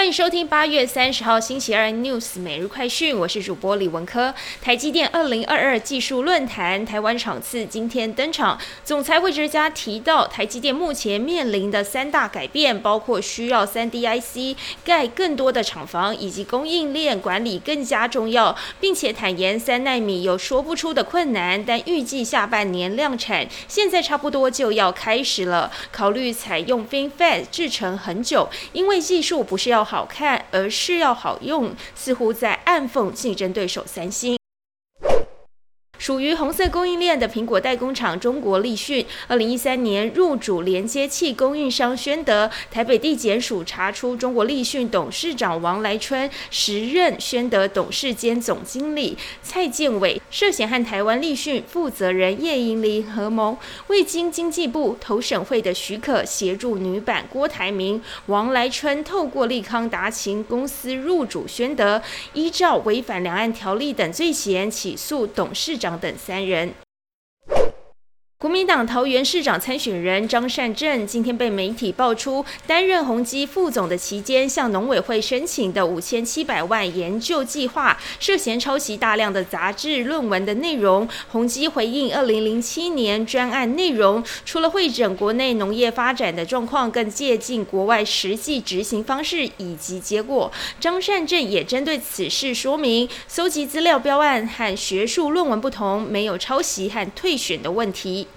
欢迎收听八月三十号星期二 news 每日快讯，我是主播李文科。台积电二零二二技术论坛台湾场次今天登场，总裁魏哲嘉提到，台积电目前面临的三大改变，包括需要三 D IC 盖更多的厂房，以及供应链管理更加重要，并且坦言三纳米有说不出的困难，但预计下半年量产，现在差不多就要开始了。考虑采用 FinFET 制成很久，因为技术不是要。好看，而是要好用，似乎在暗讽竞争对手三星。属于红色供应链的苹果代工厂中国立讯，二零一三年入主连接器供应商宣德。台北地检署查出中国立讯董事长王来春，时任宣德董事兼总经理蔡建伟涉嫌和台湾立讯负责人叶银林合谋，未经经济部投审会的许可，协助女版郭台铭、王来春透过利康达勤公司入主宣德，依照违反两岸条例等罪嫌起诉董事长等三人。国民党桃园市长参选人张善政今天被媒体爆出，担任宏基副总的期间，向农委会申请的五千七百万研究计划，涉嫌抄袭大量的杂志论文的内容。宏基回应，二零零七年专案内容，除了会诊国内农业发展的状况，更借鉴国外实际执行方式以及结果。张善政也针对此事说明，搜集资料标案和学术论文不同，没有抄袭和退选的问题。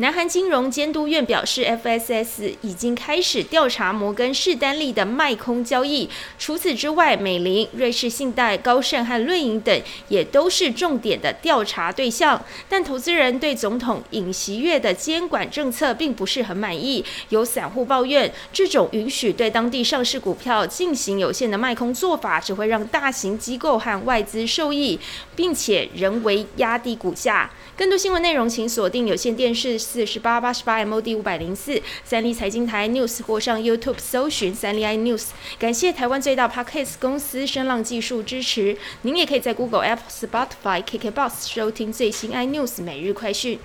南韩金融监督院表示，FSS 已经开始调查摩根士丹利的卖空交易。除此之外，美林、瑞士信贷、高盛和瑞银等也都是重点的调查对象。但投资人对总统尹锡悦的监管政策并不是很满意。有散户抱怨，这种允许对当地上市股票进行有限的卖空做法，只会让大型机构和外资受益，并且人为压低股价。更多新闻内容，请锁定有线电视。四十八八十八 MOD 五百零四三立财经台 News 或上 YouTube 搜寻三立 iNews。感谢台湾最大 Podcast 公司声浪技术支持。您也可以在 Google、Apple、Spotify、KKBox 收听最新 iNews 每日快讯。